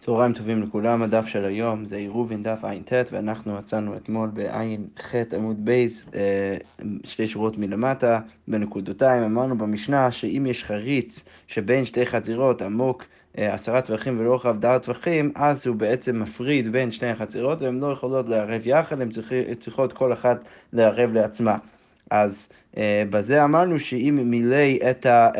צהריים טובים לכולם, הדף של היום זה עירובין דף ע"ט ואנחנו מצאנו אתמול בע"ח עמוד בייס אה, שתי שורות מלמטה בנקודותיים, אמרנו במשנה שאם יש חריץ שבין שתי חצירות עמוק אה, עשרה טווחים ורוחב דעת טווחים, אז הוא בעצם מפריד בין שתי החצירות והן לא יכולות לערב יחד, הן צריכות כל אחת לערב לעצמה. אז אה, בזה אמרנו שאם מילא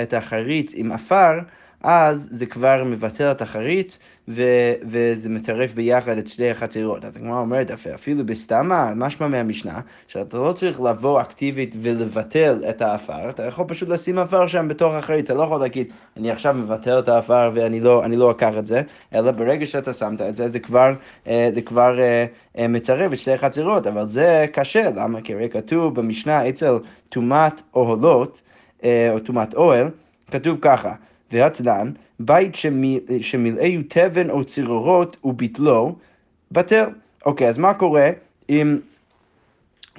את החריץ עם עפר, אז זה כבר מבטל את החריץ, ו- וזה מצרף ביחד את שתי החצרות. אז הגמרא אומרת, אפילו בסתמה, משמע מהמשנה, שאתה לא צריך לבוא אקטיבית ולבטל את האפר, אתה יכול פשוט לשים אפר שם בתוך החריץ, אתה לא יכול להגיד, אני עכשיו מבטל את האפר ואני לא, לא אקח את זה, אלא ברגע שאתה שמת את זה, זה כבר, אה, זה כבר אה, אה, מצרף את שתי החצרות, אבל זה קשה, למה? כי הרי כתוב במשנה אצל טומאת אוהלות, או טומאת אוהל, כתוב ככה, והתנן, בית שמילאיו תבן או צרורות וביטלו, בטל. אוקיי, אז מה קורה אם...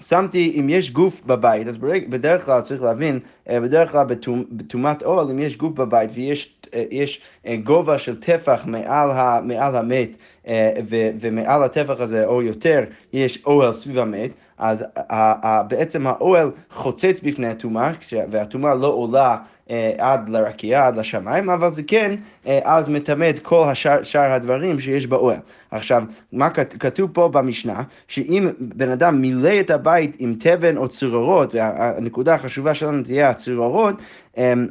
שמתי, אם יש גוף בבית, אז בדרך כלל צריך להבין, אה, בדרך כלל בטומאת אוהל, אם יש גוף בבית ויש אה, יש אה, גובה של טפח מעל, ה, מעל המת, ומעל הטפח הזה או יותר יש אוהל סביב המת, אז בעצם האוהל חוצץ בפני הטומאה, והטומאה לא עולה אה, עד לרקיע, עד לשמיים, אבל זה כן אה, אז מטמא את כל השאר, שאר הדברים שיש באוהל. עכשיו, מה כתוב פה במשנה? שאם בן אדם מילא את הבית עם תבן או צרורות, והנקודה החשובה שלנו תהיה הצרורות, אמ,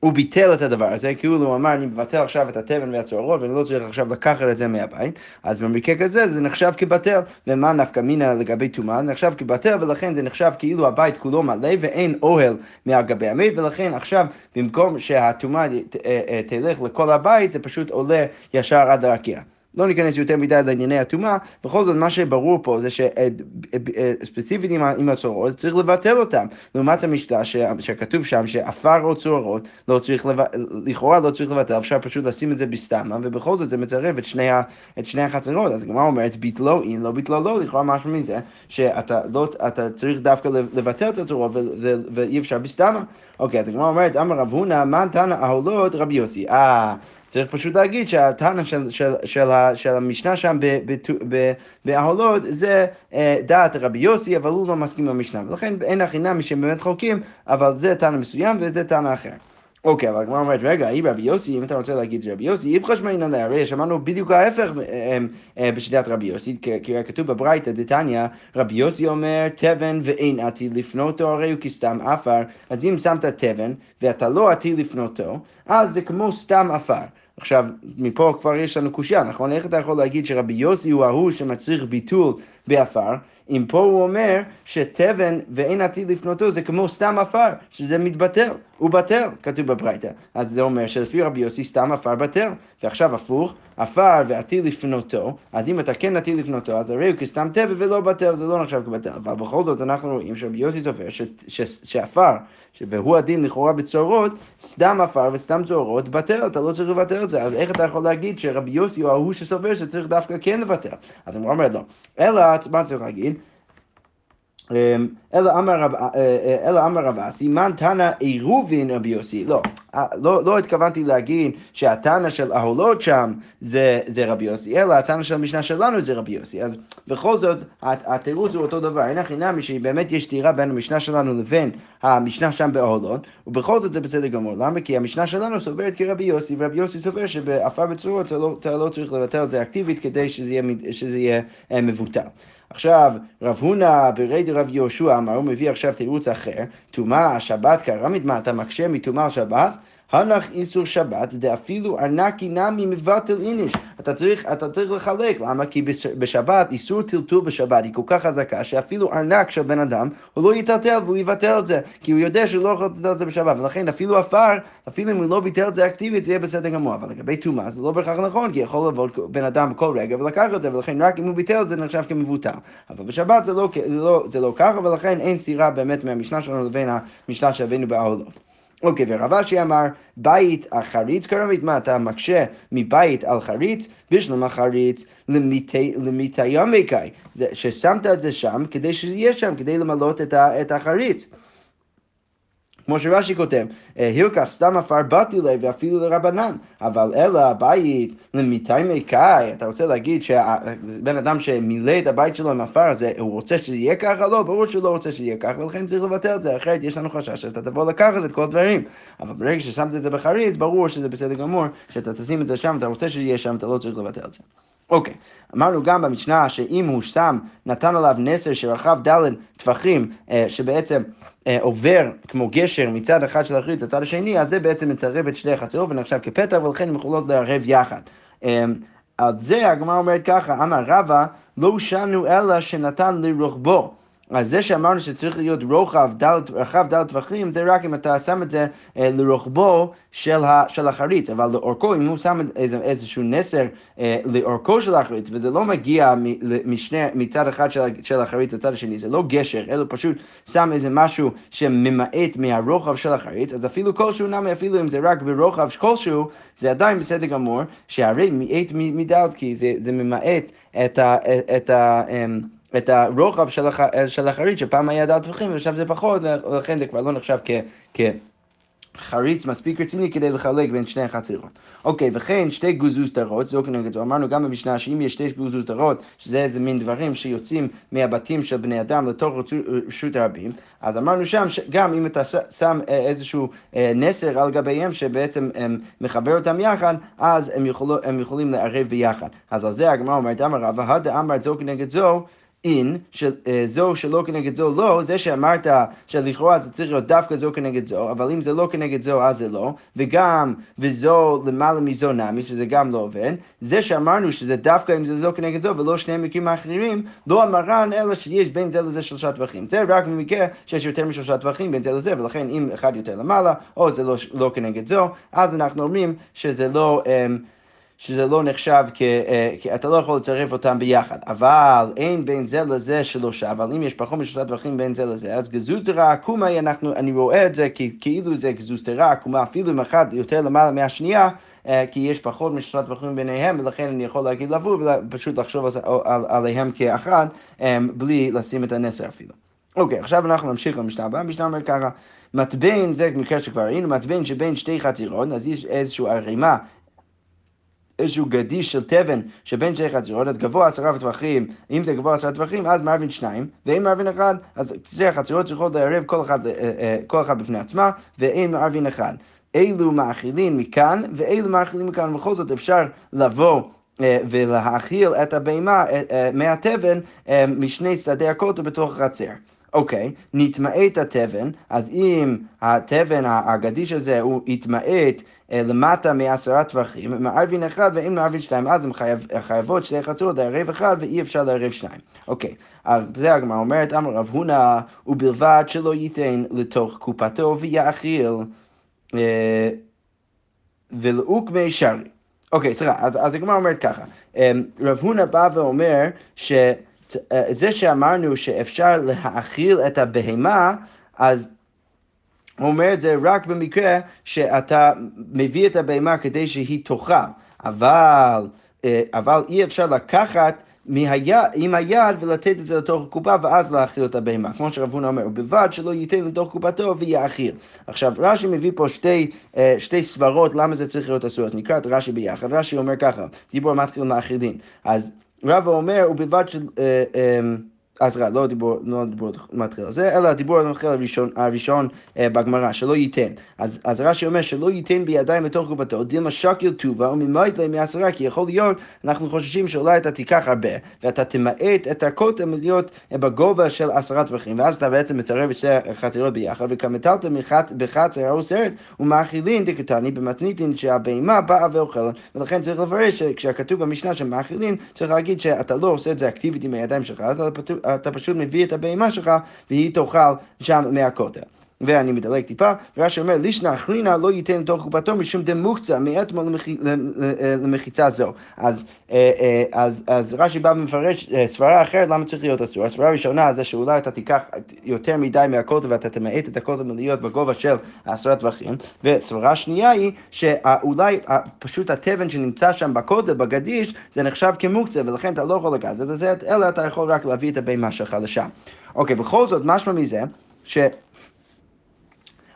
הוא ביטל את הדבר הזה, כאילו הוא אמר, אני מבטל עכשיו את התבן והצהרות ואני לא צריך עכשיו לקחת את זה מהבית, אז במקרה כזה זה נחשב כבטל, ומה נפקא מינה לגבי טומאה? נחשב כבטל ולכן זה נחשב כאילו הבית כולו מלא ואין אוהל מעל גבי המת, ולכן עכשיו במקום שהטומאה אה, אה, תלך לכל הבית, זה פשוט עולה ישר עד הרקיע. לא ניכנס יותר מדי לענייני הטומאה, בכל זאת מה שברור פה זה שספציפית עם הצורות צריך לבטל אותם. לעומת המשנה שכתוב שם שעפר או צורות לא צריך, לכאורה לא צריך לבטל, אפשר פשוט לשים את זה בסתמה, ובכל זאת זה מצרף את שני, את שני החצרות. אז הגמרא אומרת ביטלו אין, לא ביטלו לא, לכאורה משהו מזה שאתה לא, צריך דווקא לבטל את הצורות ואי אפשר בסתמה. אוקיי, אז הגמרא אומרת, אמר רב הונא, מן תנא אהולות רבי יוסי. אה, צריך פשוט להגיד שהטענה של, של, של, של המשנה שם באהולות זה אה, דעת רבי יוסי, אבל הוא לא מסכים במשנה. ולכן אין הכי נמי שהם באמת חולקים, אבל זה טענה מסוים וזה טענה אחר. אוקיי, אבל הגמרא אומרת, רגע, היא רבי יוסי, אם אתה רוצה להגיד רבי יוסי, איפכא שמעינא לה, הרי שמענו בדיוק ההפך אה, אה, בשיטת רבי יוסי, כי כתוב בברייתא דתניא, רבי יוסי אומר, תבן ואין עתיד לפנותו, הרי הוא כסתם עפר, אז אם שמת תבן ואתה לא עתיד לפנותו, אז זה כמו סתם עפר. עכשיו, מפה כבר יש לנו קושייה, נכון? איך אתה יכול להגיד שרבי יוסי הוא ההוא שמצריך ביטול בעפר, אם פה הוא אומר שתבן ואין עתיד לפנותו זה כמו סתם עפר, שזה מתבטל, הוא בטל, כתוב בברייתא. אז זה אומר שלפי רבי יוסי סתם עפר בטל. ועכשיו הפוך, עפר ועתיד לפנותו, אז אם אתה כן עתיד לפנותו, אז הרי הוא כסתם תבן ולא בטל, זה לא נחשב כבטל. אבל בכל זאת אנחנו רואים שרבי יוסי סופר שעפר והוא הדין לכאורה בצורות, סתם עפר וסתם צורות, בטל, אתה לא צריך לבטל את זה. אז איך אתה יכול להגיד שרבי יוסי הוא ההוא שסובר שצריך דווקא כן לבטל? אז הוא אומר לא. אלא, מה צריך להגיד? אמ, אלא אמר רב אה, אה, אסי, מן תנא עירובין רבי יוסי. לא, אה, לא, לא התכוונתי להגיד שהתנא של אהולות שם זה, רבי יוסי, אלא התנא של המשנה שלנו זה רבי יוסי. אז בכל זאת, התירוץ הוא אותו דבר. אין הכי נמי שבאמת יש סתירה בין המשנה שלנו לבין המשנה שם באהולות, ובכל זאת זה בסדר גמור. למה? כי המשנה שלנו סוברת כרבי יוסי, ורבי יוסי סובר שבעפר בצורות אתה לא, לא צריך לבטל את זה אקטיבית כדי שזה יהיה מבוטל. עכשיו, רב הונא ברי דרב יהושע אמר, הוא מביא עכשיו תירוץ אחר, טומאה, שבת כרמית, מה אתה מקשה מטומאה שבת? הנח איסור שבת, דאפילו ארנקי נמי מבטל איניש. אתה צריך, אתה צריך לחלק, למה? כי בשבת, איסור טלטול בשבת היא כל כך חזקה, שאפילו ארנק של בן אדם, הוא לא יטלטל והוא יבטל את זה, כי הוא יודע שהוא לא יכול לטלטל את זה בשבת, ולכן אפילו עפר, אפילו אם הוא לא ביטל את זה אקטיבית, זה יהיה בסדר גמור. אבל לגבי טומאה זה לא בהכרח נכון, כי יכול לבוא בן אדם בכל רגע ולקח את זה, ולכן רק אם הוא ביטל את זה נחשב כמבוטל. אבל בשבת זה לא, לא, לא ככה, ולכן אין סתירה באמת מהמשנה שלנו לבין המשנה שהבאנו בעולות. אוקיי, ורב אשי אמר, בית החריץ כרמית, מה אתה מקשה מבית על חריץ, בשלום החריץ למיתיים קאי, ששמת את זה שם כדי שיהיה שם, כדי למלות את החריץ. כמו שרש"י כותב, הילקח סתם עפר באתי ליה ואפילו לרבנן, אבל אלא הבית למיתי קאי, אתה רוצה להגיד שבן אדם שמילא את הבית שלו עם עפר הוא רוצה שזה יהיה ככה? לא, ברור שהוא לא רוצה שזה יהיה ככה, ולכן צריך לבטל את זה, אחרת יש לנו חשש שאתה תבוא לקחת את כל הדברים. אבל ברגע ששמת את זה בחריץ, ברור שזה בסדר גמור, שאתה תשים את זה שם, אתה רוצה שזה יהיה שם, אתה לא צריך לבטל את זה. אוקיי. אמרנו גם במשנה שאם הוא שם, נתן עליו נסר שרחב ד' טפחים, אה, שבעצם אה, עובר כמו גשר מצד אחד של החריץ לצד השני, אז זה בעצם מצרב את שני החצרות ונחשב כפתח, ולכן הם יכולות לערב יחד. אה, על זה הגמרא אומרת ככה, אמר רבא, לא שנו אלא שנתן לרוחבו. אז זה שאמרנו שצריך להיות רוחב, דל, רחב דל טווחים, זה רק אם אתה שם את זה אה, לרוחבו של, ה, של החריץ, אבל לאורכו, אם הוא שם איזה, איזשהו נסר אה, לאורכו של החריץ, וזה לא מגיע משני, מצד אחד של, של החריץ לצד השני, זה לא גשר, אלא פשוט שם איזה משהו שממעט מהרוחב של החריץ, אז אפילו כלשהו נמי, אפילו אם זה רק ברוחב כלשהו, זה עדיין בסדר גמור, שהרי מעט מדל, כי זה, זה ממעט את ה... את ה, את ה את הרוחב של, הח... של החריץ, שפעם היה דל טווחים ועכשיו זה פחות, ולכן זה כבר לא נחשב כ... כ... חריץ מספיק רציני כדי לחלק בין שני החצרות. אוקיי, וכן שתי גוזוסטרות, זו כנגד זו, אמרנו גם במשנה שאם יש שתי גוזוסטרות, שזה איזה מין דברים שיוצאים מהבתים של בני אדם לתוך רשות הרבים, אז אמרנו שם שגם אם אתה שם אה, איזשהו אה, נסר על גביהם שבעצם מחבר אותם יחד, אז הם, יכול, הם יכולים לערב ביחד. אז על זה הגמרא אומרת, אמר רבא, הדה אמרת זו כנגד זו, אין, של, אה, זו שלא כנגד זו לא, זה שאמרת שלכאורה זה צריך להיות דווקא זו כנגד זו, אבל אם זה לא כנגד זו אז זה לא, וגם וזו למעלה מזו נמי, שזה גם לא עובד, זה שאמרנו שזה דווקא אם זה זו כנגד זו ולא שני מקרים האחרים, לא המרן אלא שיש בין זה לזה שלושה טווחים. זה רק במקרה שיש יותר משלושה טווחים בין זה לזה, ולכן אם אחד יותר למעלה, או זה לא, לא כנגד זו, אז אנחנו אומרים שזה לא... Um, שזה לא נחשב, כ, אה, כי אתה לא יכול לצרף אותם ביחד. אבל אין בין זה לזה שלושה, אבל אם יש פחות משלושה טווחים בין זה לזה, אז גזוסטרה עקומה, אנחנו, אני רואה את זה כאילו זה גזוסטרה עקומה, אפילו אם אחת יותר למעלה מהשנייה, אה, כי יש פחות משלושה טווחים ביניהם, ולכן אני יכול להגיד לבוא ופשוט לחשוב על, על, עליהם כאחד, אה, בלי לשים את הנסר אפילו. אוקיי, עכשיו אנחנו נמשיך למשנה הבאה, המשנה אומרת ככה. מטבן, זה מקרה שכבר ראינו, מטבן שבין שתי חצירות, אז יש איזושהי ערימה איזשהו גדיש של תבן שבין שתי חצרות, אז גבוה עשרה טווחים, אם זה גבוה עשרה טווחים, אז מערבין שניים, ואם מערבין אחד, אז שתי החצרות צריכות לערב כל אחד, אה, אה, כל אחד בפני עצמה, ואין מערבין אחד. אילו מאכילים מכאן, ואילו מאכילים מכאן, בכל זאת אפשר לבוא אה, ולהאכיל את הבהמה מהתבן משני שדה הכותל בתוך החצר. אוקיי, נתמעט התבן, אז אם התבן הגדיש הזה הוא יתמעט אה, למטה מעשרה טווחים, מערבין אחד ואם מערבין שתיים, אז הם חייב, חייבות שתי חצרות לערב אחד ואי אפשר לערב שניים. אוקיי, אז זה הגמרא אומרת, אמר רב הונא, ובלבד שלא ייתן לתוך קופתו ויאכיל אה, ולעוקמי שרי. אוקיי, סליחה, אז, אז הגמרא אומרת ככה, אה, רב הונא בא ואומר ש... זה שאמרנו שאפשר להאכיל את הבהמה, אז הוא אומר את זה רק במקרה שאתה מביא את הבהמה כדי שהיא תאכל, אבל, אה, אבל אי אפשר לקחת מהיד, עם היד ולתת את זה לתוך הקופה ואז להאכיל את הבהמה, כמו שרב הונא אומר, ובלבד שלא ייתן לתוך קופתו ויאכיל. עכשיו רש"י מביא פה שתי, אה, שתי סברות למה זה צריך להיות אסור, אז נקרא את רש"י ביחד, רש"י אומר ככה, דיבור מתחיל מאכילין, אז רבא אומר, ובלבד של... אה, אה, אז רע, לא דיבור, לא דיבור מתחיל. על זה, אלא הדיבור המתחיל הראשון, הראשון אה, בגמרא, שלא ייתן. אז, אז רש"י אומר שלא ייתן בידיים לתוך קופתו, דילמה שקיל טובה וממית להם מעשרה, כי יכול להיות, אנחנו חוששים שאולי אתה תיקח הרבה, ואתה תמעט את הכותל להיות בגובה של עשרה טווחים, ואז אתה בעצם מצרב את שתי החתירות ביחד, וכמטלת בחצר האוסרת, ומאכילין דקתני במתניתין שהבהמה באה ואוכלת, ולכן צריך לברש שכשכתוב במשנה שמאכילין, צריך להגיד שאתה לא עושה את זה אקטיבית עם הידיים שלך, אתה אתה פשוט מביא את הבהמה שלך והיא תאכל שם מהכותל. ואני מדלג טיפה, ורש"י אומר, לישנא אחרינא לא ייתן לתוך קופתו משום דמוקצה מאתמול למחיצה זו. אז, אה, אה, אז, אז רש"י בא ומפרש אה, סברה אחרת למה צריך להיות אסור. הסברה הראשונה זה שאולי אתה תיקח יותר מדי מהכותל ואתה תמעט את הכותל מלהיות בגובה של עשרה טווחים, וסברה שנייה היא שאולי פשוט התבן שנמצא שם בכותל, בגדיש, זה נחשב כמוקצה ולכן אתה לא יכול לגעת בזה, אלא אתה יכול רק להביא את הבהמה שלך לשם. אוקיי, בכל זאת, משמע מזה, ש...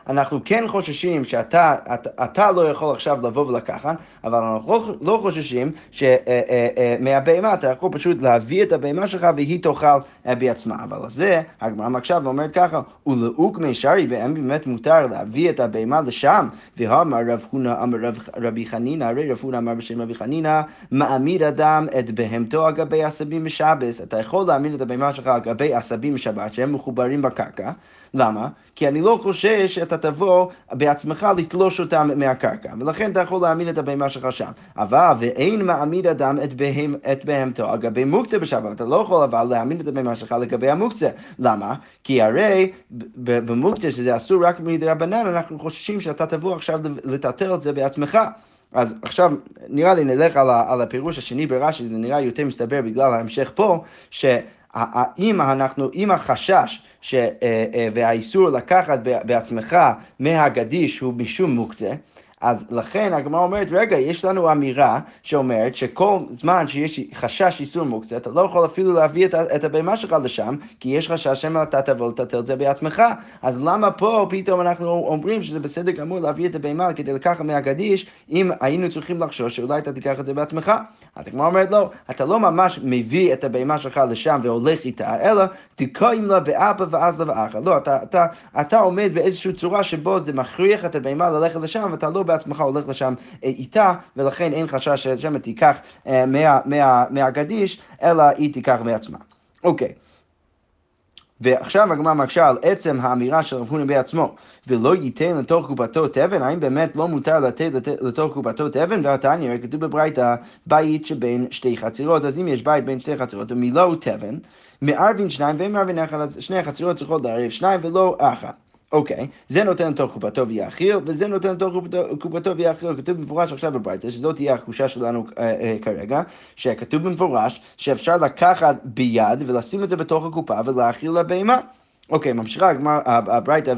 אנחנו כן חוששים שאתה אתה, אתה לא יכול עכשיו לבוא ולקחת, אבל אנחנו לא, לא חוששים שמהבהמה אה, אתה יכול פשוט להביא את הבהמה שלך והיא תאכל בעצמה. אבל זה, הגמרא מקשה ואומרת ככה, ולאוק מי שרי, ואין באמת מותר להביא את הבהמה לשם, ואמר רב הונא אמר רבי חנינא, הרי רב הונא אמר בשם רבי חנינא, מעמיד אדם את בהמתו על גבי עשבים משבס. אתה יכול להעמיד את הבהמה שלך על גבי עשבים משבת שהם מחוברים בקרקע. למה? כי אני לא חושש שאתה תבוא בעצמך לתלוש אותם מהקרקע, ולכן אתה יכול להעמיד את הבהמה שלך שם. אבל ואין מעמיד אדם את, בהמ, את בהמתו על גבי מוקצה בשבת, אתה לא יכול אבל להעמיד את הבהמה שלך לגבי המוקצה. למה? כי הרי במוקצה שזה אסור רק מדי רבנן, אנחנו חוששים שאתה תבוא עכשיו לטלטל את זה בעצמך. אז עכשיו נראה לי נלך על, על הפירוש השני ברש"י, זה נראה יותר מסתבר בגלל ההמשך פה, שאם אנחנו, אם החשש ש, אה, אה, והאיסור לקחת בעצמך מהגדיש הוא משום מוקצה, אז לכן הגמרא אומרת, רגע, יש לנו אמירה שאומרת שכל זמן שיש חשש איסור מוקצה, אתה לא יכול אפילו להביא את, את הבהמה שלך לשם, כי יש חשש שמא אתה תבוא לטלטל את זה בעצמך. אז למה פה פתאום אנחנו אומרים שזה בסדר גמור להביא את הבהמה כדי לקחת מהגדיש, אם היינו צריכים לחשוש שאולי אתה תיקח את זה בעצמך? אז הגמרא אומרת, לא, אתה לא ממש מביא את הבהמה שלך לשם והולך איתה, אלא תקועים לה באבא ואז לה ואחר. לא, אתה, אתה, אתה עומד באיזושהי צורה שבו זה מכריח את הבהמה ללכת לשם, ואתה לא בעצמך הולך לשם אה, איתה, ולכן אין חשש ששם תיקח אה, מה, מה, מהגדיש, אלא היא תיקח מעצמה. אוקיי. ועכשיו הגמרא מקשה על עצם האמירה של רב הונא בעצמו, ולא ייתן לתוך קופתו תבן, האם באמת לא מותר לתת לתוך קופתו תבן? והתניא, כתוב בברייתא, בית שבין שתי חצירות, אז אם יש בית בין שתי חצירות ומילאו תבן, מערבין שניים ואם מערבין אחד, אז שני החצירות צריכות לערב שניים ולא אחת. אוקיי, זה נותן לתוך קופתו ויאכיל, וזה נותן לתוך קופתו ויאכיל. כתוב במפורש עכשיו בברייתא, שזאת תהיה התחושה שלנו אה, אה, כרגע, שכתוב במפורש שאפשר לקחת ביד ולשים את זה בתוך הקופה ולהאכיל לבהמה. אוקיי, ממשיכה הברייתא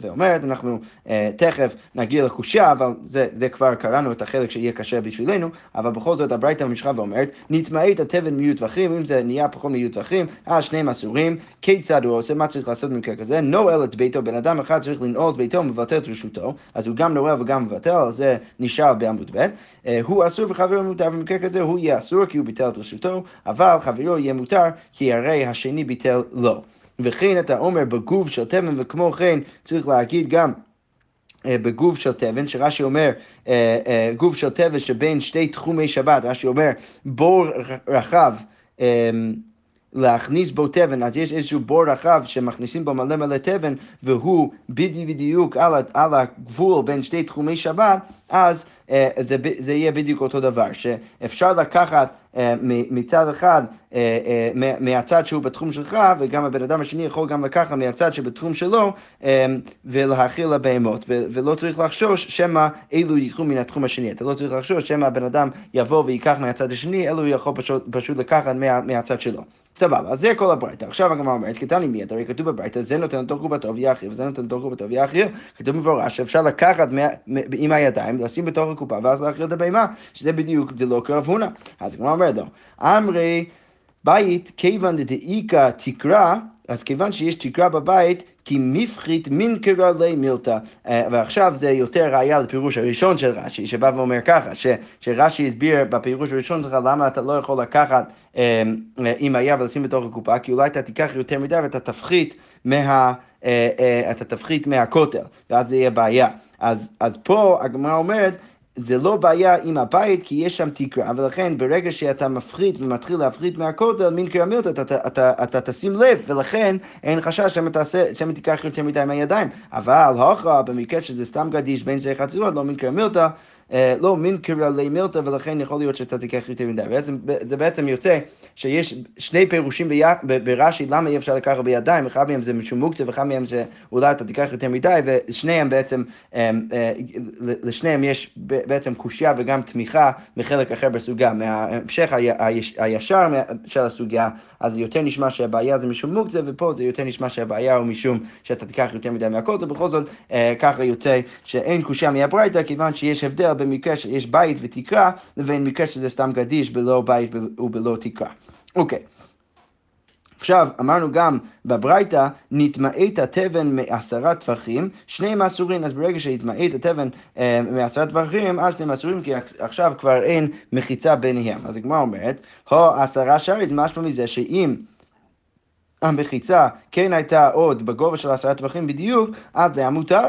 ואומרת, אנחנו uh, תכף נגיע לקושייה, אבל זה, זה כבר קראנו את החלק שיהיה קשה בשבילנו, אבל בכל זאת הברייתא ממשיכה ואומרת, נטמעית התבן מיהיו טווחים, אם זה נהיה פחות מיהיו טווחים, אז שניהם אסורים, כיצד הוא עושה, מה צריך לעשות במקרה כזה? נועל את ביתו, בן אדם אחד צריך לנעול את ביתו ומבטל את רשותו, אז הוא גם נועל וגם מבטל, על זה נשאר בעמוד ב', uh, הוא אסור וחברו מותר, במקרה כזה הוא יהיה אסור כי הוא ביטל את רשותו, אבל חברו יהיה מותר כי הרי השני ביטל לו. וכן אתה אומר בגוף של תבן, וכמו כן צריך להגיד גם אה, בגוף של תבן, שרש"י אומר אה, אה, גוף של תבן שבין שתי תחומי שבת, רש"י אומר בור רחב להכניס בו תבן, אז יש איזשהו בור רחב שמכניסים בו מלא מלא תבן, והוא בדיוק על, על הגבול בין שתי תחומי שבת, אז זה, זה יהיה בדיוק אותו דבר, שאפשר לקחת מצד אחד, אה, מהצד שהוא בתחום שלך, וגם הבן אדם השני יכול גם לקחת מהצד שבתחום שלו, ולהאכיל לבהמות, ולא צריך לחשוש שמא אלו ייקחו מן התחום השני. אתה לא צריך לחשוש שמא הבן אדם יבוא וייקח מהצד השני, אלו יכול פשוט, פשוט לקחת מה, מהצד שלו. סבבה, אז זה כל הברייתא. עכשיו הגמרא אומרת, קטני מיד, הרי כתוב בברייתא, זה נותן לתוך קופתו ויאכיל, וזה נותן לתוך קופתו ויאכיל, כתוב במפורש שאפשר לקחת עם הידיים, לשים בתוך הקופה, ואז להאכיל את הבהמה, שזה בדיוק דלא קרב הונא. אז הגמרא אומרת לו, אמרי בית כיוון דאיכא תקרא, אז כיוון שיש תקרה בבית, כי מפחית מן קרא לי מילתא. אה, ועכשיו זה יותר ראייה לפירוש הראשון של רש"י, שבא ואומר ככה, ש, שרש"י הסביר בפירוש הראשון שלך למה אתה לא יכול לקחת אה, אה, עם היד ולשים בתוך הקופה, כי אולי אתה תיקח יותר מדי ואתה תפחית מה... אתה תפחית מהכותל, ואז זה יהיה בעיה. אז, אז פה הגמרא אומרת, זה לא בעיה עם הבית, כי יש שם תקרה, ולכן ברגע שאתה מפחית ומתחיל להפחית מהכותל, מין קרמילת, אתה, אתה, אתה, אתה תשים לב, ולכן אין חשש שהם, תעשה, שהם תיקח יותר מדי מהידיים. אבל הוכרע, במקרה שזה סתם גדיש בין שתי חצורות, לא מין קרמילתא, אה, לא מין קרלי מילתא, ולכן יכול להיות שאתה תיקח יותר מדי. זה בעצם יוצא שיש שני פירושים ברש"י, למה אי אפשר לקחת בידיים, אחד מהם זה משום מוקצה, ואחד מהם זה אולי אתה תיקח יותר מדי, ושניהם בעצם, אה, אה, לשניהם יש בעצם קושייה וגם תמיכה מחלק אחר בסוגיה. מההמשך הישר של הסוגיה, אז יותר נשמע שהבעיה זה משום מוקצה, ופה זה יותר נשמע שהבעיה הוא משום שאתה תיקח יותר מדי מהכל, ובכל זאת ככה יוצא שאין קושייה מהברייתא, כיוון שיש הבדל במקרה שיש בית ותקרה, לבין מקרה שזה סתם גדיש בלא בית ובלא תקרה. אוקיי. עכשיו, אמרנו גם בברייתא, נתמעט התבן מעשרה טפחים, שניהם אסורים, אז ברגע שהתמעט התבן אה, מעשרה טפחים, אז שניהם אסורים, כי עכשיו כבר אין מחיצה ביניהם. אז הגמרא אומרת, הו עשרה שרי, זה משמע מזה שאם... המחיצה כן הייתה עוד בגובה של עשרה טווחים בדיוק, אז זה היה מותר.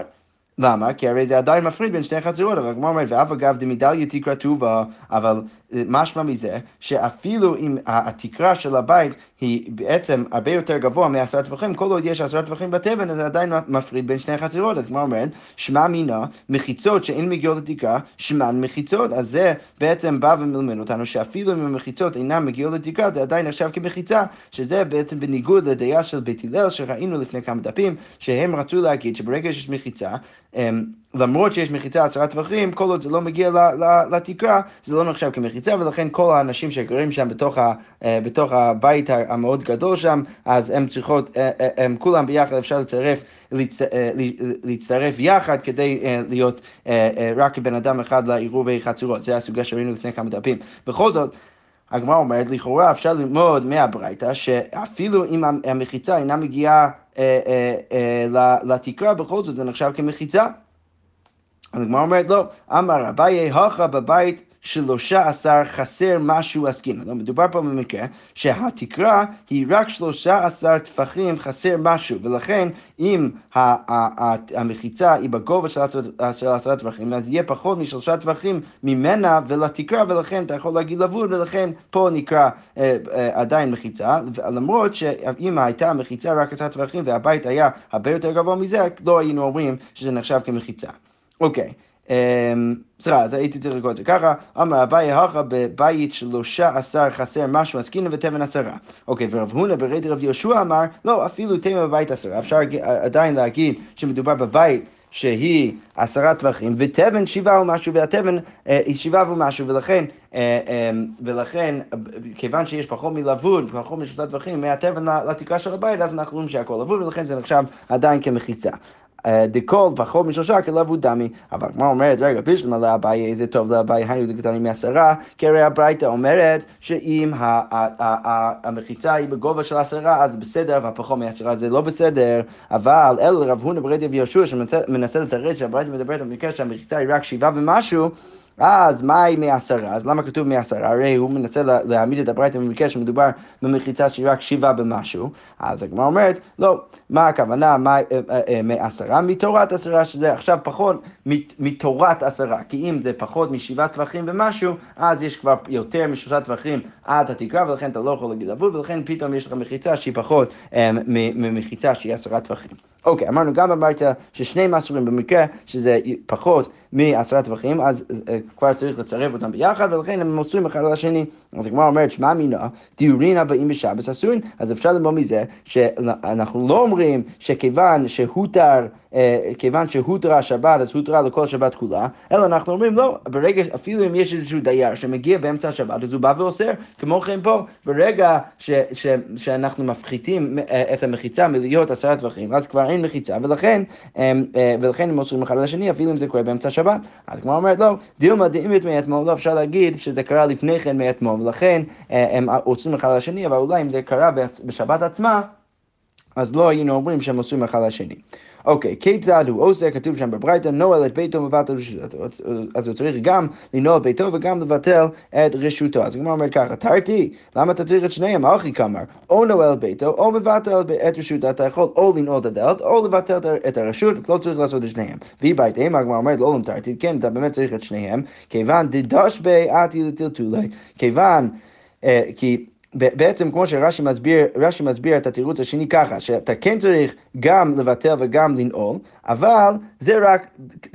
למה? כי הרי זה עדיין מפריד בין שתי חצרות, אבל הגמרא אומרת, ואף אגב דמדליה תקרא טובה, אבל משמע מזה, שאפילו אם התקרה של הבית היא בעצם הרבה יותר גבוה מעשרה טווחים, כל עוד יש עשרה טווחים בתבן, אז זה עדיין מפריד בין שני חצרות. אז כמו אומרת, שמע מינה, מחיצות שאין מגיעות לתקרה, שמן מחיצות. אז זה בעצם בא ומלמד אותנו שאפילו אם המחיצות אינן מגיעות לתקרה, זה עדיין נחשב כמחיצה, שזה בעצם בניגוד לדעה של בית הלל, שראינו לפני כמה דפים, שהם רצו להגיד שברגע שיש מחיצה, אמ, למרות שיש מחיצה עשרה טווחים, כל עוד זה לא מגיע לתקרה, זה לא נחשב כמחיצה, ולכן כל האנשים שגרים שם בתוך, ה, אה, בתוך הבית המאוד גדול שם, אז הם צריכות, אה, אה, הם כולם ביחד, אפשר לצרף, להצט, להצטרף יחד כדי להיות רק בן אדם אחד לעירובי חצורות. זה הסוגיה שראינו לפני כמה דפים. בכל זאת, הגמרא אומרת, לכאורה אפשר ללמוד מהברייתא, שאפילו אם המחיצה אינה מגיעה לתקרה, בכל זאת זה נחשב כמחיצה. הגמרא אומרת לא, אמר אביי הכה בבית שלושה עשר חסר משהו עסקינן. לא, מדובר פה במקרה שהתקרה היא רק שלושה עשר טפחים חסר משהו, ולכן אם המחיצה היא בגובה של עשרה טפחים, אז יהיה פחות משלושה טפחים ממנה ולתקרה, ולכן אתה יכול להגיד לבוד, ולכן פה נקרא אה, אה, עדיין מחיצה, למרות שאם הייתה מחיצה רק עשרה טפחים והבית היה הרבה יותר גבוה מזה, לא היינו אומרים שזה נחשב כמחיצה. אוקיי. אמ, סליחה, אז הייתי צריך לקרוא את זה ככה, אמר אביי הכה בבית שלושה עשר חסר משהו עסקינא ותבן עשרה. אוקיי, ורב הונא ברד רב יהושע אמר, לא, אפילו תבן בבית עשרה. אפשר עדיין להגיד שמדובר בבית שהיא עשרה טווחים, ותבן שבעה ומשהו, והתבן אה, היא שבעה ומשהו, ולכן, אה, אה, ולכן, כיוון שיש פחות מלבוד, פחות משלושה טווחים מהתבן לתקרה של הבית, אז אנחנו רואים שהכל לבוד, ולכן זה נחשב עדיין כמחיצה. דקול פחות משלושה כלבו דמי, אבל הגמרא אומרת, רגע, בשלמה לאביי, זה טוב לאביי, היינו דקטנים מעשרה, כי הרי הברייתא אומרת שאם המחיצה היא בגובה של עשרה, אז בסדר, אבל פחות מעשרה זה לא בסדר, אבל אלו רב הונא ברדי ויהושע שמנסה לתרץ שהברייתא מדברת במקרה שהמחיצה היא רק שבעה ומשהו, אז מהי מעשרה? אז למה כתוב מעשרה? הרי הוא מנסה להעמיד את הברייתא במקרה שמדובר במחיצה שהיא רק שבעה במשהו. אז הגמרא אומרת, לא, מה הכוונה מה, אה, אה, אה, מעשרה? מתורת עשרה, שזה עכשיו פחות מתורת עשרה. כי אם זה פחות משבעה טווחים ומשהו, אז יש כבר יותר משלושה טווחים עד התקרה, ולכן אתה לא יכול להגיד ולכן פתאום יש לך מחיצה שהיא פחות ממחיצה שהיא עשרה טווחים. אוקיי, okay, אמרנו גם אמרת ששני מסורים במקרה שזה פחות מעשרה טווחים, אז uh, כבר צריך לצרף אותם ביחד, ולכן הם מוסרים אחד על השני. אז הגמרא אומרת, שמע מינה, דיורין הבאים בשבס אסורים, אז אפשר ללמוד מזה שאנחנו לא אומרים שכיוון שהותר כיוון שהותרה השבת, אז הותרה לכל שבת כולה, אלא אנחנו אומרים לא, ברגע, אפילו אם יש איזשהו דייר שמגיע באמצע השבת, אז הוא בא ואוסר, כמו כן פה, ברגע ש, ש, שאנחנו מפחיתים אה, את המחיצה מלהיות עשרה טווחים, אז כבר אין מחיצה, ולכן, אה, ולכן הם מוסרים אחד לשני, אפילו אם זה קורה באמצע השבת. אז כמו אומרת, לא, דילמה דאמת מאתמול, לא אפשר להגיד שזה קרה לפני כן מאתמול, ולכן הם עושים אחד לשני, אבל אולי אם זה קרה בשבת עצמה, אז לא היינו אומרים שהם עושים אחד לשני. אוקיי, כיצד הוא עושה, כתוב שם בברייתא, נועל את ביתו מבטל רשותו. אז הוא צריך גם לנעול את ביתו וגם לבטל את רשותו. אז הגמרא אומר ככה, תרתי, למה אתה צריך את שניהם? אחי כמר, או נועל את ביתו, או מבטל את רשותו. אתה יכול או לנעול את הדלת, או לבטל את הרשות, לא צריך לעשות את שניהם. והיא ביתם, הגמרא אומרת, לא למתרתי, כן, אתה באמת צריך את שניהם, כיוון דדש בי עתי לטלטולי, כיוון, אה, כי... בעצם כמו שרש"י מסביר, רש"י מסביר את התירוץ השני ככה, שאתה כן צריך גם לבטל וגם לנעול, אבל זה רק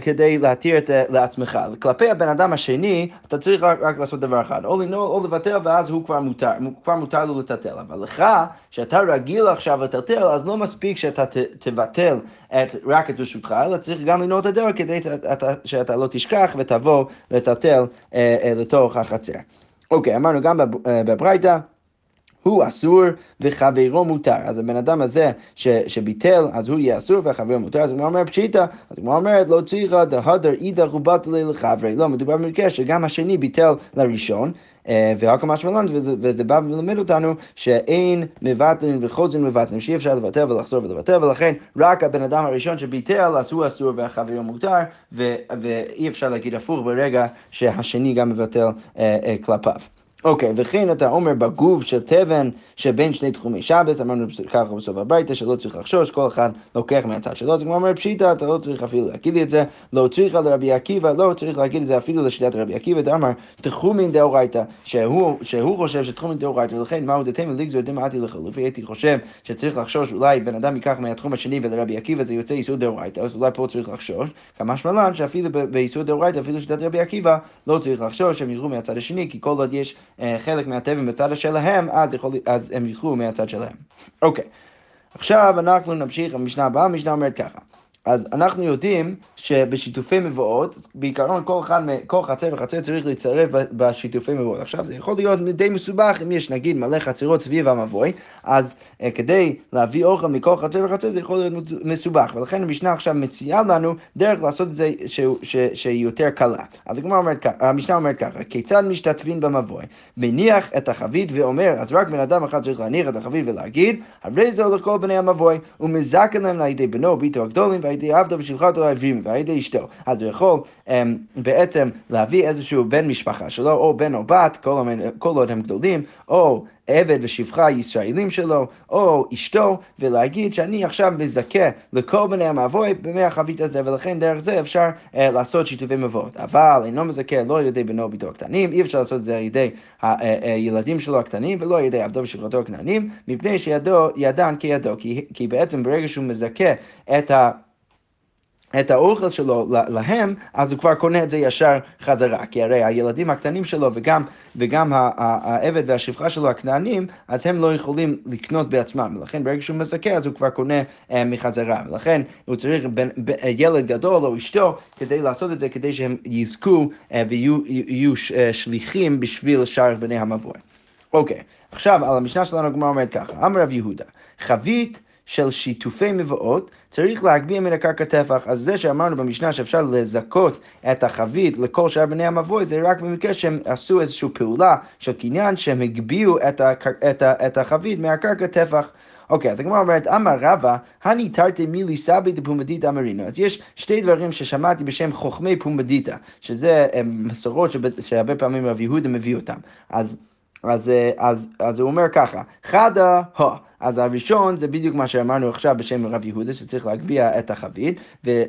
כדי להתיר את, לעצמך. כלפי הבן אדם השני, אתה צריך רק, רק לעשות דבר אחד, או לנעול או לבטל, ואז הוא כבר מותר, כבר מותר לו לטלטל. אבל לך, שאתה רגיל עכשיו לטלטל, אז לא מספיק שאתה ת, תבטל את, רק את רשותך, אלא צריך גם לנעול את הדרך כדי שאתה, שאתה לא תשכח ותבוא לטלטל אה, אה, לתוך החצר. אוקיי, אמרנו גם בברייתא. הוא אסור וחברו מותר. אז הבן אדם הזה ש, שביטל, אז הוא יהיה אסור וחברו מותר. אז הגמרא אומרת פשיטא, אז הגמרא אומרת לא צריכה דהדר אידך ובטלי לחברי. לא, מדובר במקרה שגם השני ביטל לראשון. אה, והכל משמעלן, וזה בא ולמד אותנו שאין מבטלים וחוזרים מבטלים, שאי אפשר לבטל ולחזור ולבטל, ולכן רק הבן אדם הראשון שביטל, אז הוא אסור והחבר מותר, ואי אפשר להגיד הפוך ברגע שהשני גם מבטל אה, אה, כלפיו. אוקיי, וכן אתה אומר בגוף של תבן שבין שני תחומי שבת, אמרנו ככה בסוף הביתה שלא צריך לחשוש, כל אחד לוקח מהצד שלו, זה כמו אומר פשיטא, אתה לא צריך אפילו להגיד לי את זה, לא צריך לרבי עקיבא, לא צריך להגיד את זה אפילו לשיטת רבי עקיבא, דאמר תחומין דאורייתא, שהוא, שהוא חושב שתחומין דאורייתא, ולכן מהו דתימה לגזור דמעתי לחלופי, הייתי חושב שצריך לחשוש, אולי בן אדם ייקח מהתחום השני ולרבי עקיבא זה יוצא איסור דאורייתא, אז אולי פה צריך לחשוש, כמה שמלן שאפילו באיסור דאורייתא, אפילו שיטת רבי עקיבא, לא צריך לחשוש, הם ילכו מהצד השני, כי כל עוד יש חלק מהתבן בצד שלהם, אז, יכול, אז הם ילכו מהצד שלהם. אוקיי, עכשיו אנחנו נמשיך, המשנה הבאה, המשנה אומרת ככה. אז אנחנו יודעים שבשיתופי מבואות, בעיקרון כל אחד, כל חצר וחצר צריך להצטרף בשיתופי מבואות. עכשיו זה יכול להיות די מסובך אם יש נגיד מלא חצרות סביב המבוי, אז uh, כדי להביא אוכל מכל חצר וחצר זה יכול להיות מסובך, ולכן המשנה עכשיו מציעה לנו דרך לעשות את זה שהיא יותר קלה. אז אומרת, המשנה אומרת ככה, כיצד משתתפים במבוי? מניח את החבית ואומר, אז רק בן אדם אחד צריך להניח את החבית ולהגיד, הרי זה לכל בני המבוי, ומזקן להם על ידי בנו, ביתו הגדולים, ידי עבדו בשלחתו העברים ועל ידי אשתו. אז הוא יכול um, בעצם להביא איזשהו בן משפחה שלו, או בן או בת, כל, עוד הם גדולים, או עבד ושפחה ישראלים שלו, או אשתו, ולהגיד שאני עכשיו מזכה לכל בני המבוי במי החבית הזה, ולכן דרך זה אפשר uh, לעשות שיתופי מבואות. אבל אינו מזכה לא על ידי בנו וביתו הקטנים, אי אפשר לעשות את זה על ידי הילדים שלו הקטנים, ולא על ידי עבדו ושפחתו הקטנים, מפני שידן כידו, כי, כי בעצם ברגע שהוא מזכה את ה... את האוכל שלו להם, אז הוא כבר קונה את זה ישר חזרה. כי הרי הילדים הקטנים שלו וגם, וגם העבד והשפחה שלו הכנענים, אז הם לא יכולים לקנות בעצמם. ולכן ברגע שהוא מזכה, אז הוא כבר קונה uh, מחזרה. ולכן הוא צריך בין, ב, ילד גדול או אשתו כדי לעשות את זה, כדי שהם יזכו uh, ויהיו uh, שליחים בשביל שאר בני המבוי. אוקיי, עכשיו על המשנה שלנו הגמרא אומרת ככה, אמר רב יהודה, חבית של שיתופי מבואות, צריך להגביה מן הקרקע טפח. אז זה שאמרנו במשנה שאפשר לזכות את החבית לכל שאר בני המבוי, זה רק במקרה שהם עשו איזושהי פעולה של קניין, שהם הגביהו את, את, את החבית מהקרקע טפח. אוקיי, אז הגמרא אומרת, אמר רבא, הני תרתי מילי סבי דפומדיתא אמרינו. אז יש שתי דברים ששמעתי בשם חוכמי פומדיתא, שזה מסורות שהרבה פעמים רב יהודה מביא אותם. אז, אז, אז, אז הוא אומר ככה, חדה הו. אז הראשון זה בדיוק מה שאמרנו עכשיו בשם רב יהודה, שצריך להגביה את החבית,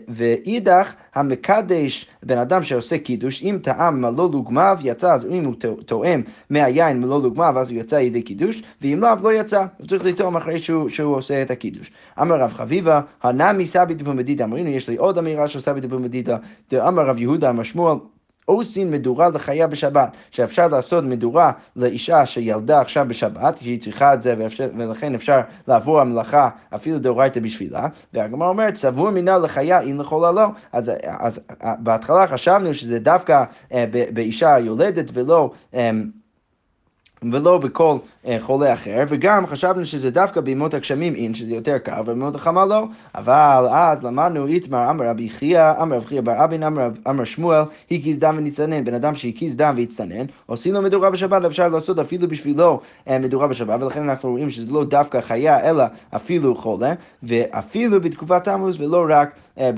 ואידך המקדש, בן אדם שעושה קידוש, אם טעם מלוא לוגמיו יצא, אז אם הוא טועם מהיין מלוא לוגמיו, אז הוא יצא ידי קידוש, ואם לאו לא יצא, הוא צריך לטעום אחרי שהוא, שהוא עושה את הקידוש. אמר רב חביבה, הנמי סבי דפומדיתא, אמרינו, יש לי עוד אמירה של סבי דפומדיתא, אמר רב יהודה, אמר שמואל, עושים מדורה לחיה בשבת, שאפשר לעשות מדורה לאישה שילדה עכשיו בשבת, שהיא צריכה את זה ואפשר, ולכן אפשר לעבור המלאכה אפילו דאורייתא בשבילה, והגמרא אומרת סבור מינה לחיה אין לחולה לא, אז, אז בהתחלה חשבנו שזה דווקא אה, באישה יולדת ולא אה, ולא בכל אה, חולה אחר, וגם חשבנו שזה דווקא בימות הגשמים אין, שזה יותר קר, ובימות החמה לא. אבל אז למדנו איתמר אמר רבי חייא, אמר רבי חייא בר אבין, אמר, שמואל, הקיז דם ונצטנן. בן אדם שהקיז דם והצטנן, עושים לו מדורה בשבת, אפשר לעשות אפילו בשבילו אה, מדורה בשבת, ולכן אנחנו רואים שזה לא דווקא חיה, אלא אפילו חולה, ואפילו בתקופת תמוז, ולא רק אה,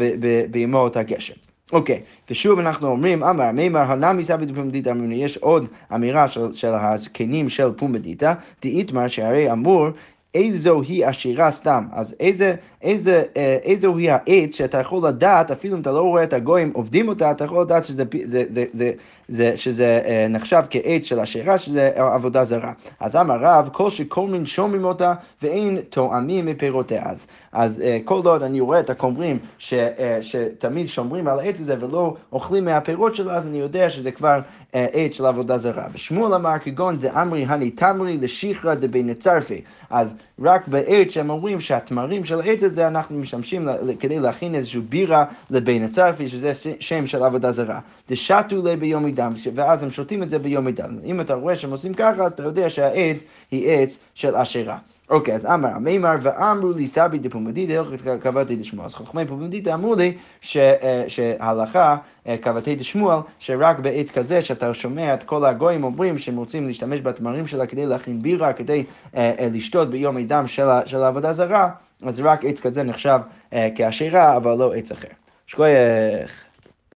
בימות הגשם. אוקיי, okay. ושוב אנחנו אומרים, אמר מימר הנמי סבי דפומדיתא, יש עוד אמירה של, של הזקנים של פומדיתא, דאיתמר שהרי אמור איזו היא עשירה סתם. אז איזה, איזה, אה, איזו היא העץ שאתה יכול לדעת, אפילו אם אתה לא רואה את הגויים עובדים אותה, אתה יכול לדעת שזה, זה, זה, זה, זה, שזה אה, נחשב כעץ של עשירה, שזה עבודה זרה. אז אמר רב, כל שכל מין שומרים אותה ואין תואמים מפירותיה. אז, אז אה, כל עוד אני רואה את הכומרים ש, שתמיד שומרים על העץ הזה ולא אוכלים מהפירות שלו, אז אני יודע שזה כבר עץ של עבודה זרה. ושמואל אמר כגון דאמרי הני תמרי לשיחרא דבין צרפי. אז רק בעץ שהם אומרים שהתמרים של העץ הזה אנחנו משתמשים כדי להכין איזושהי בירה לבין הצרפי, שזה שם של עבודה זרה. דשתו לי ביום עידם, ואז הם שותים את זה ביום עידם. אם אתה רואה שהם עושים ככה, אז אתה יודע שהעץ היא עץ של אשרה. אוקיי, אז אמר המימר ואמרו לי סבי דפומדיתא קבעתי דשמואל. אז חכמי פומדיתא אמרו לי שההלכה קבעתי דשמואל, שרק בעץ כזה שאתה שומע את כל הגויים אומרים שהם רוצים להשתמש בתמרים שלה כדי להכין בירה, כדי לשתות ביום עידם של העבודה זרה, אז רק עץ כזה נחשב כאשרה, אבל לא עץ אחר. שכוייך.